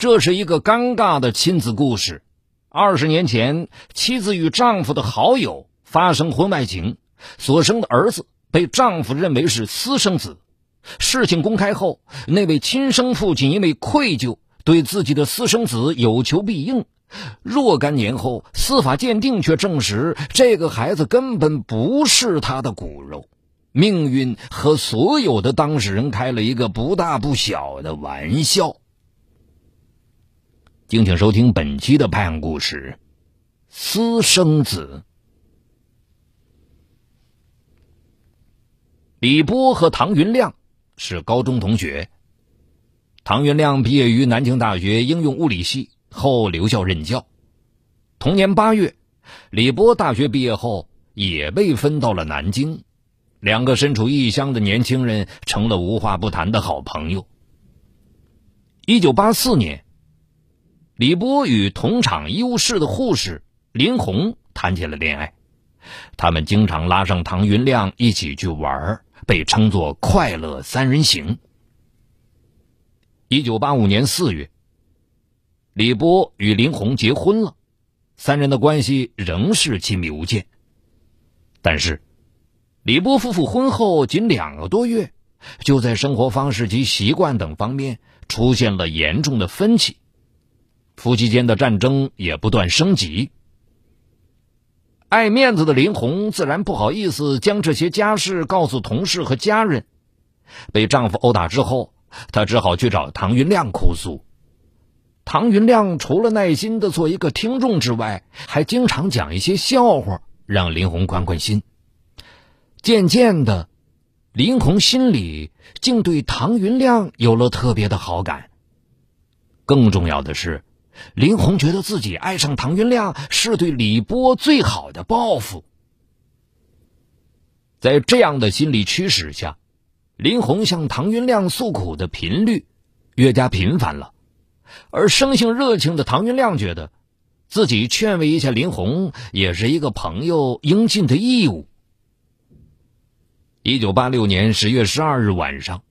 这是一个尴尬的亲子故事。二十年前，妻子与丈夫的好友发生婚外情，所生的儿子被丈夫认为是私生子。事情公开后，那位亲生父亲因为愧疚，对自己的私生子有求必应。若干年后，司法鉴定却证实，这个孩子根本不是他的骨肉。命运和所有的当事人开了一个不大不小的玩笑。敬请收听本期的拍案故事：私生子。李波和唐云亮是高中同学。唐云亮毕业于南京大学应用物理系后留校任教。同年八月，李波大学毕业后也被分到了南京。两个身处异乡的年轻人成了无话不谈的好朋友。一九八四年。李波与同厂医务室的护士林红谈起了恋爱，他们经常拉上唐云亮一起去玩，被称作“快乐三人行”。一九八五年四月，李波与林红结婚了，三人的关系仍是亲密无间。但是，李波夫妇婚后仅两个多月，就在生活方式及习惯等方面出现了严重的分歧。夫妻间的战争也不断升级。爱面子的林红自然不好意思将这些家事告诉同事和家人。被丈夫殴打之后，她只好去找唐云亮哭诉。唐云亮除了耐心的做一个听众之外，还经常讲一些笑话，让林红宽宽心。渐渐的，林红心里竟对唐云亮有了特别的好感。更重要的是。林红觉得自己爱上唐云亮是对李波最好的报复。在这样的心理驱使下，林红向唐云亮诉苦的频率越加频繁了。而生性热情的唐云亮觉得，自己劝慰一下林红也是一个朋友应尽的义务。一九八六年十月十二日晚上，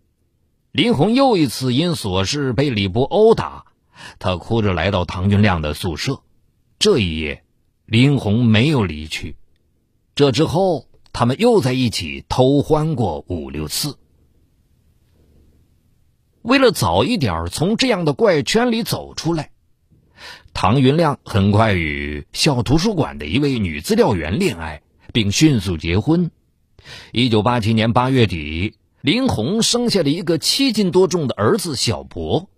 林红又一次因琐事被李波殴打。他哭着来到唐云亮的宿舍，这一夜，林红没有离去。这之后，他们又在一起偷欢过五六次。为了早一点从这样的怪圈里走出来，唐云亮很快与校图书馆的一位女资料员恋爱，并迅速结婚。一九八七年八月底，林红生下了一个七斤多重的儿子小博。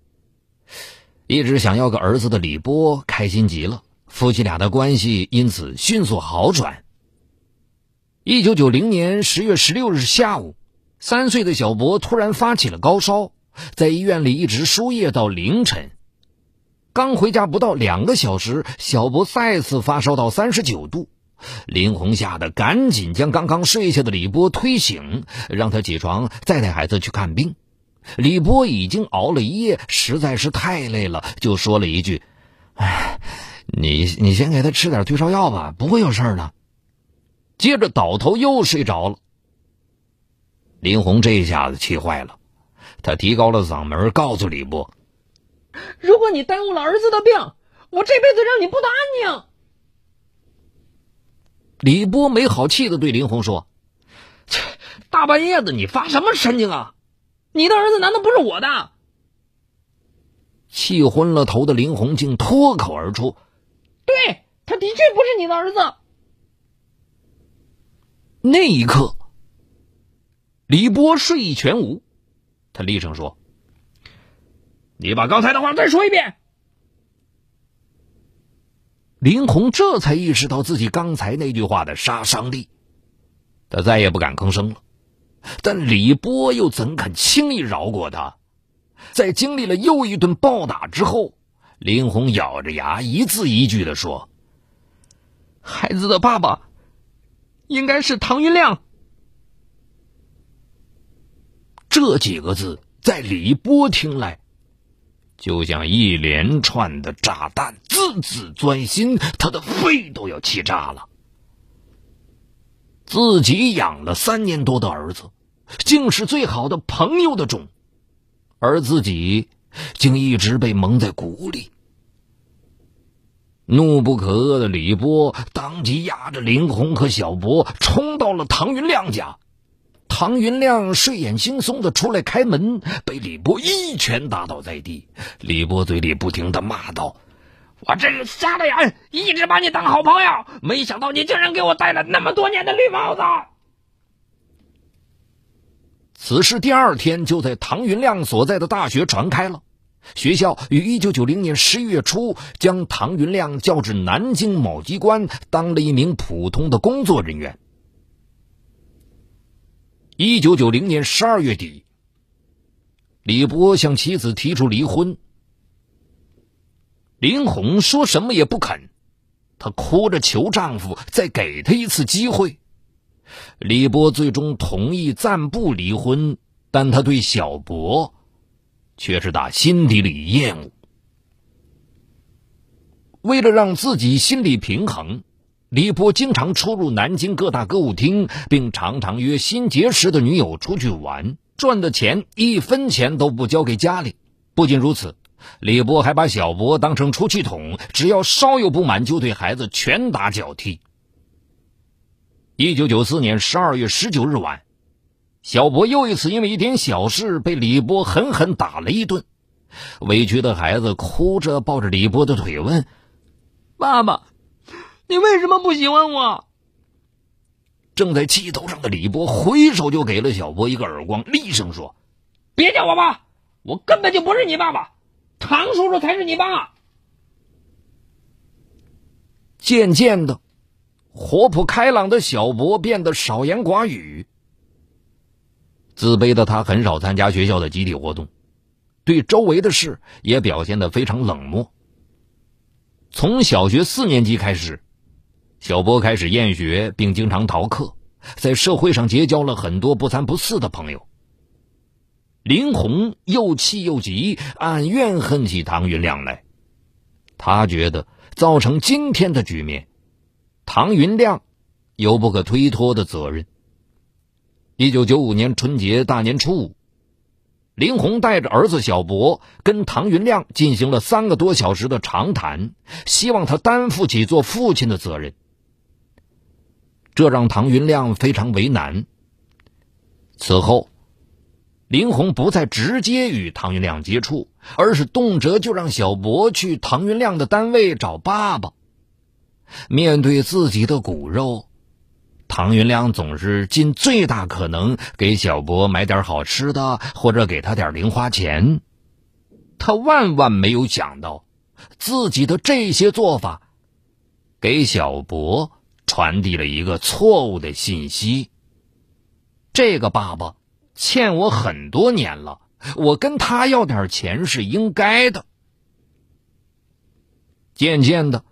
一直想要个儿子的李波开心极了，夫妻俩的关系因此迅速好转。一九九零年十月十六日下午，三岁的小博突然发起了高烧，在医院里一直输液到凌晨。刚回家不到两个小时，小博再次发烧到三十九度，林红吓得赶紧将刚刚睡下的李波推醒，让他起床再带孩子去看病。李波已经熬了一夜，实在是太累了，就说了一句：“哎，你你先给他吃点退烧药吧，不会有事的。”接着倒头又睡着了。林红这下子气坏了，他提高了嗓门告诉李波：“如果你耽误了儿子的病，我这辈子让你不得安宁。”李波没好气的对林红说：“切，大半夜的你发什么神经啊？”你的儿子难道不是我的？气昏了头的林红竟脱口而出：“对，他的确不是你的儿子。”那一刻，李波睡意全无，他厉声说：“你把刚才的话再说一遍。”林红这才意识到自己刚才那句话的杀伤力，他再也不敢吭声了。但李波又怎肯轻易饶过他？在经历了又一顿暴打之后，林红咬着牙一字一句的说：“孩子的爸爸应该是唐云亮。”这几个字在李波听来，就像一连串的炸弹，字字钻心，他的肺都要气炸了。自己养了三年多的儿子，竟是最好的朋友的种，而自己竟一直被蒙在鼓里。怒不可遏的李波当即压着林红和小博冲到了唐云亮家。唐云亮睡眼惺忪的出来开门，被李波一拳打倒在地。李波嘴里不停的骂道：“我真是瞎了眼，一直把你当好朋友，没想到你竟然给我戴了那么多年的绿帽子。”此事第二天就在唐云亮所在的大学传开了。学校于一九九零年十一月初将唐云亮调至南京某机关当了一名普通的工作人员。一九九零年十二月底，李波向妻子提出离婚。林红说什么也不肯，她哭着求丈夫再给她一次机会。李波最终同意暂不离婚，但他对小博却是打心底里厌恶。为了让自己心理平衡。李波经常出入南京各大歌舞厅，并常常约新结识的女友出去玩，赚的钱一分钱都不交给家里。不仅如此，李波还把小博当成出气筒，只要稍有不满就对孩子拳打脚踢。一九九四年十二月十九日晚，小博又一次因为一点小事被李波狠狠打了一顿，委屈的孩子哭着抱着李波的腿问：“爸爸。”你为什么不喜欢我？正在气头上的李波回手就给了小波一个耳光，厉声说：“别叫我爸，我根本就不是你爸爸，唐叔叔才是你爸。”渐渐的，活泼开朗的小博变得少言寡语。自卑的他很少参加学校的集体活动，对周围的事也表现得非常冷漠。从小学四年级开始。小波开始厌学，并经常逃课，在社会上结交了很多不三不四的朋友。林红又气又急，暗怨恨起唐云亮来。他觉得造成今天的局面，唐云亮有不可推脱的责任。一九九五年春节大年初五，林红带着儿子小博跟唐云亮进行了三个多小时的长谈，希望他担负起做父亲的责任。这让唐云亮非常为难。此后，林红不再直接与唐云亮接触，而是动辄就让小博去唐云亮的单位找爸爸。面对自己的骨肉，唐云亮总是尽最大可能给小博买点好吃的，或者给他点零花钱。他万万没有想到，自己的这些做法，给小博。传递了一个错误的信息。这个爸爸欠我很多年了，我跟他要点钱是应该的。渐渐的，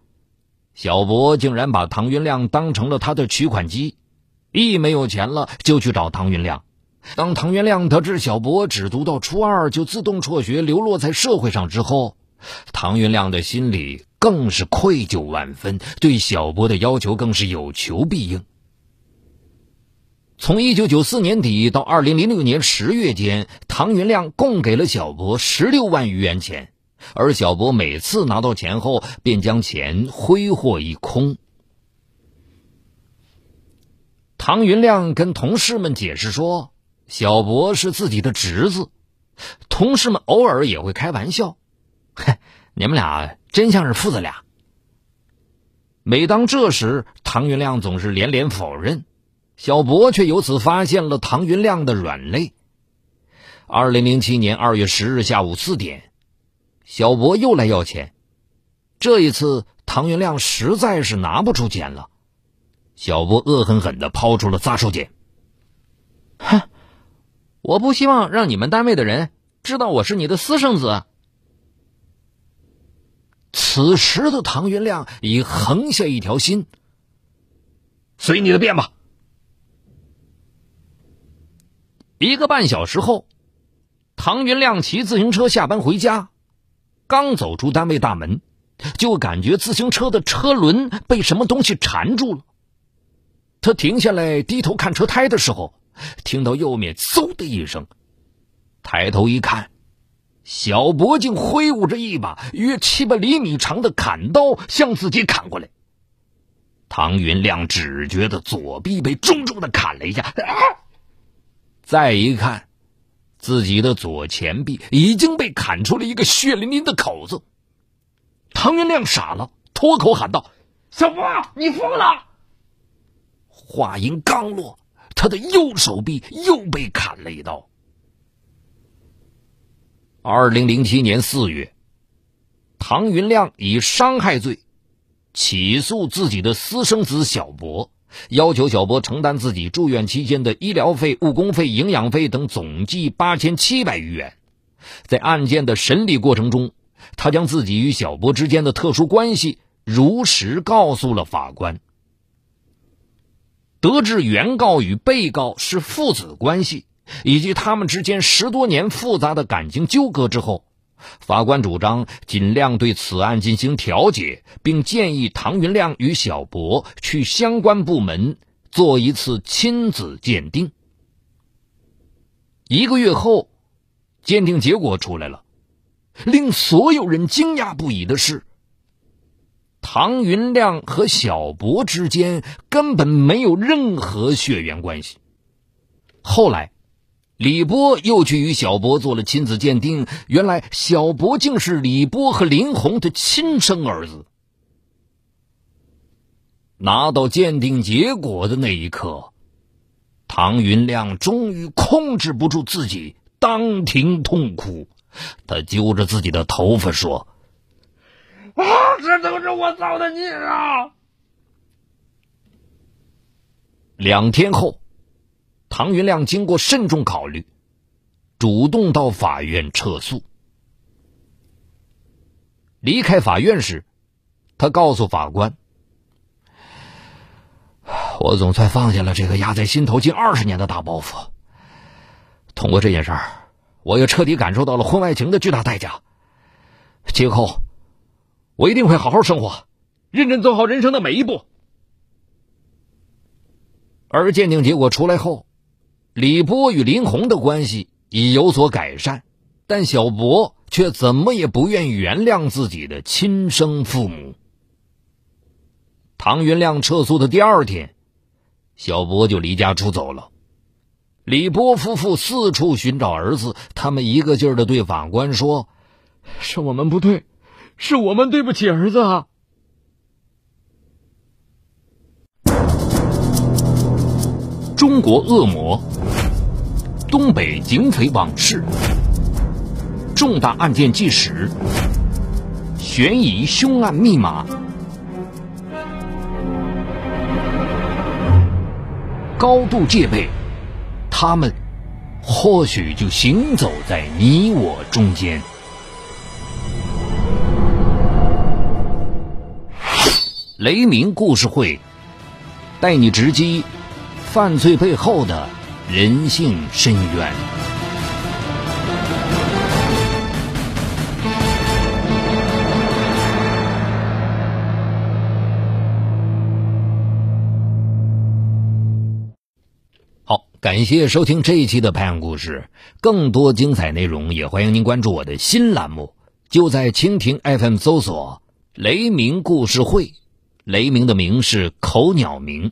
小博竟然把唐云亮当成了他的取款机，一没有钱了就去找唐云亮。当唐云亮得知小博只读到初二就自动辍学，流落在社会上之后，唐云亮的心里。更是愧疚万分，对小波的要求更是有求必应。从一九九四年底到二零零六年十月间，唐云亮共给了小博十六万余元钱，而小博每次拿到钱后便将钱挥霍一空。唐云亮跟同事们解释说，小博是自己的侄子，同事们偶尔也会开玩笑：“哼，你们俩。”真像是父子俩。每当这时，唐云亮总是连连否认，小博却由此发现了唐云亮的软肋。二零零七年二月十日下午四点，小博又来要钱，这一次唐云亮实在是拿不出钱了，小博恶狠狠的抛出了杀手锏：“哼，我不希望让你们单位的人知道我是你的私生子。”此时的唐云亮已横下一条心，随你的便吧。一个半小时后，唐云亮骑自行车下班回家，刚走出单位大门，就感觉自行车的车轮被什么东西缠住了。他停下来低头看车胎的时候，听到右面嗖的一声，抬头一看。小博竟挥舞着一把约七八厘米长的砍刀向自己砍过来。唐云亮只觉得左臂被重重的砍了一下，啊！再一看，自己的左前臂已经被砍出了一个血淋淋的口子。唐云亮傻了，脱口喊道：“小博，你疯了！”话音刚落，他的右手臂又被砍了一刀。二零零七年四月，唐云亮以伤害罪起诉自己的私生子小博，要求小博承担自己住院期间的医疗费、误工费、营养费等总计八千七百余元。在案件的审理过程中，他将自己与小博之间的特殊关系如实告诉了法官。得知原告与被告是父子关系。以及他们之间十多年复杂的感情纠葛之后，法官主张尽量对此案进行调解，并建议唐云亮与小博去相关部门做一次亲子鉴定。一个月后，鉴定结果出来了，令所有人惊讶不已的是，唐云亮和小博之间根本没有任何血缘关系。后来。李波又去与小博做了亲子鉴定，原来小博竟是李波和林红的亲生儿子。拿到鉴定结果的那一刻，唐云亮终于控制不住自己，当庭痛哭。他揪着自己的头发说：“啊，这都是我造的孽啊！”两天后。唐云亮经过慎重考虑，主动到法院撤诉。离开法院时，他告诉法官：“我总算放下了这个压在心头近二十年的大包袱。通过这件事儿，我也彻底感受到了婚外情的巨大代价。今后，我一定会好好生活，认真走好人生的每一步。”而鉴定结果出来后。李波与林红的关系已有所改善，但小博却怎么也不愿原谅自己的亲生父母。唐云亮撤诉的第二天，小博就离家出走了。李波夫妇四处寻找儿子，他们一个劲儿的对法官说：“是我们不对，是我们对不起儿子啊！”中国恶魔。东北警匪往事，重大案件纪实，悬疑凶案密码，高度戒备，他们或许就行走在你我中间。雷鸣故事会，带你直击犯罪背后的。人性深渊。好，感谢收听这一期的拍案故事。更多精彩内容，也欢迎您关注我的新栏目，就在蜻蜓 FM 搜索“雷鸣故事会”，雷鸣的鸣是口鸟鸣。